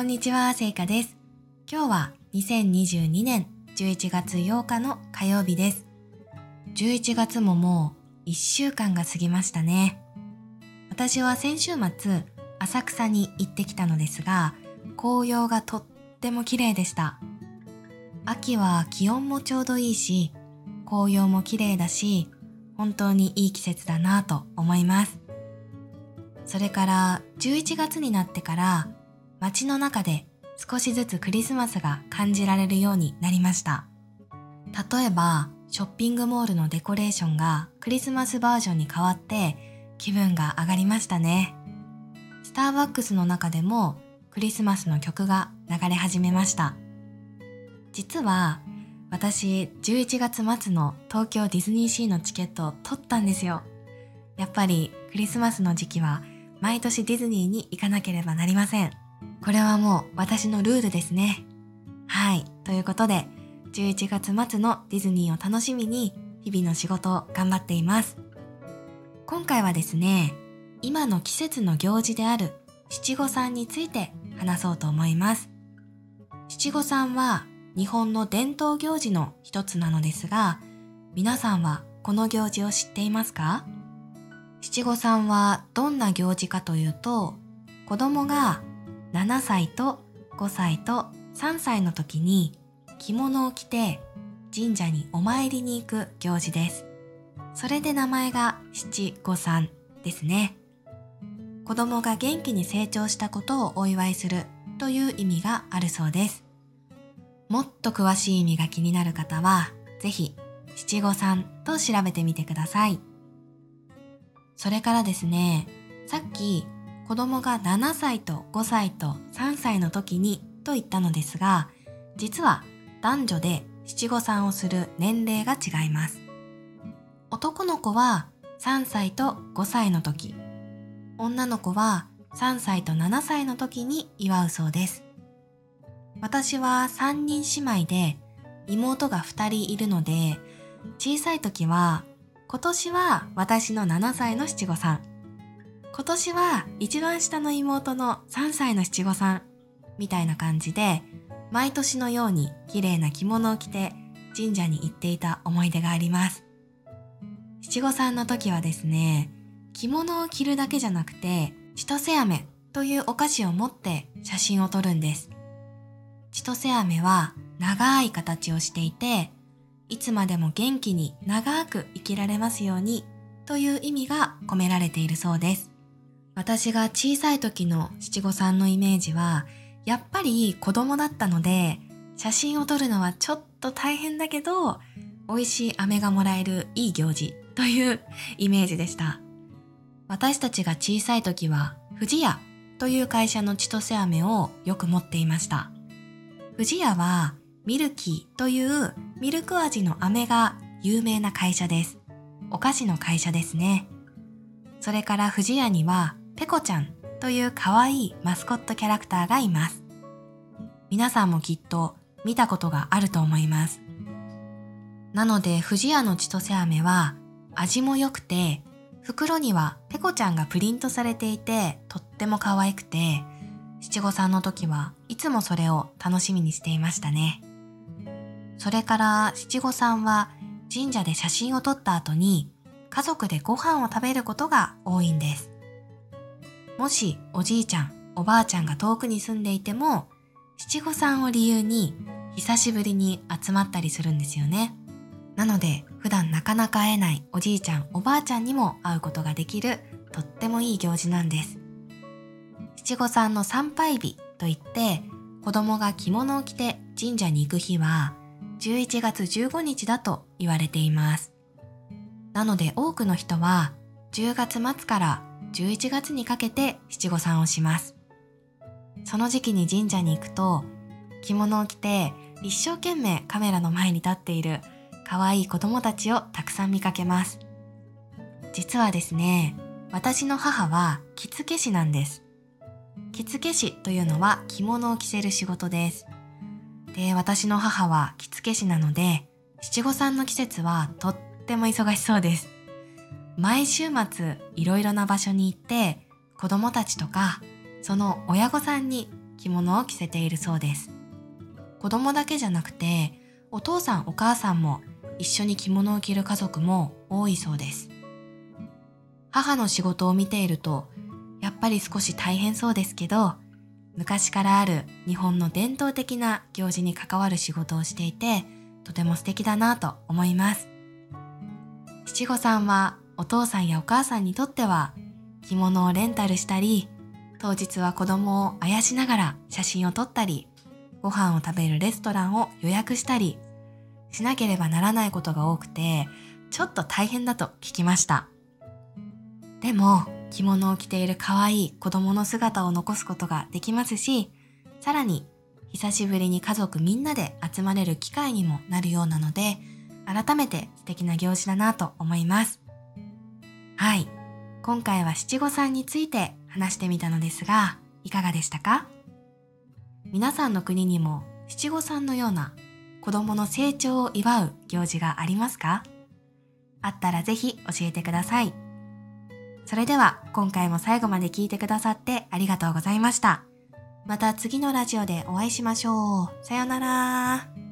こんにちは、せいかです。今日は2022年11月8日の火曜日です。11月ももう1週間が過ぎましたね。私は先週末、浅草に行ってきたのですが、紅葉がとっても綺麗でした。秋は気温もちょうどいいし、紅葉も綺麗だし、本当にいい季節だなぁと思います。それから11月になってから街の中で少しずつクリスマスが感じられるようになりました。例えばショッピングモールのデコレーションがクリスマスバージョンに変わって気分が上がりましたね。スターバックスの中でもクリスマスの曲が流れ始めました。実は私11月末の東京ディズニーシーのチケットを取ったんですよ。やっぱりクリスマスの時期は毎年ディズニーに行かなければなりません。これはもう私のルールですね。はい。ということで、11月末のディズニーを楽しみに日々の仕事を頑張っています。今回はですね、今の季節の行事である七五三について話そうと思います。七五三は日本の伝統行事の一つなのですが、皆さんはこの行事を知っていますか？七五三はどんな行事かというと、子供が7歳と5歳と3歳の時に着物を着て神社にお参りに行く行事です。それで名前が七五三ですね。子供が元気に成長したことをお祝いするという意味があるそうです。もっと詳しい意味が気になる方は、ぜひ七五三と調べてみてください。それからですね、さっき子供が7歳と5歳と3歳の時にと言ったのですが、実は男女で七五三をする年齢が違います。男の子は3歳と5歳の時、女の子は3歳と7歳の時に祝うそうです。私は3人姉妹で妹が2人いるので、小さい時は今年は私の7歳の七五三。今年は一番下の妹の3歳の七五三。みたいな感じで、毎年のように綺麗な着物を着て神社に行っていた思い出があります。七五三の時はですね、着物を着るだけじゃなくて、千歳飴というお菓子を持って写真を撮るんです。千歳飴は長い形をしていて、いつまでも元気に長く生きられますようにという意味が込められているそうです。私が小さい時の七五三のイメージは、やっぱり子供だったので、写真を撮るのはちょっと大変だけど、美味しい飴がもらえるいい行事というイメージでした。私たちが小さい時は、富士屋という会社の千歳飴をよく持っていました。富士屋は、ミルキーというミルク味の飴が有名な会社です。お菓子の会社ですね。それから富士屋にはペコちゃんという可愛いマスコットキャラクターがいます。皆さんもきっと見たことがあると思います。なので富士屋の千歳飴は味も良くて袋にはペコちゃんがプリントされていてとっても可愛くて七五三の時はいつもそれを楽しみにしていましたね。それから七五三は神社で写真を撮った後に家族でご飯を食べることが多いんです。もしおじいちゃん、おばあちゃんが遠くに住んでいても七五三を理由に久しぶりに集まったりするんですよね。なので普段なかなか会えないおじいちゃん、おばあちゃんにも会うことができるとってもいい行事なんです。七五三の参拝日といって子供が着物を着て神社に行く日は11月15日だと言われています。なので多くの人は10月末から11月にかけて七五三をします。その時期に神社に行くと着物を着て一生懸命カメラの前に立っている可愛い子供たちをたくさん見かけます。実はですね、私の母は着付け師なんです。着付け師というのは着物を着せる仕事です。で、私の母は着付け師なので、七五三の季節はとっても忙しそうです。毎週末いろいろな場所に行って子供たちとかその親御さんに着物を着せているそうです。子供だけじゃなくて、お父さんお母さんも一緒に着物を着る家族も多いそうです。母の仕事を見ていると、やっぱり少し大変そうですけど、昔からある日本の伝統的な行事に関わる仕事をしていて、とても素敵だなと思います。七五三はお父さんやお母さんにとっては着物をレンタルしたり、当日は子供をあやしながら写真を撮ったり、ご飯を食べるレストランを予約したり、しなければならないことが多くて、ちょっと大変だと聞きました。でも、着物を着ている可愛い子供の姿を残すことができますし、さらに久しぶりに家族みんなで集まれる機会にもなるようなので、改めて素敵な行事だなと思います。はい。今回は七五三について話してみたのですが、いかがでしたか？皆さんの国にも七五三のような子供の成長を祝う行事がありますか？あったらぜひ教えてください。それでは今回も最後まで聞いてくださってありがとうございました。また次のラジオでお会いしましょう。さようなら。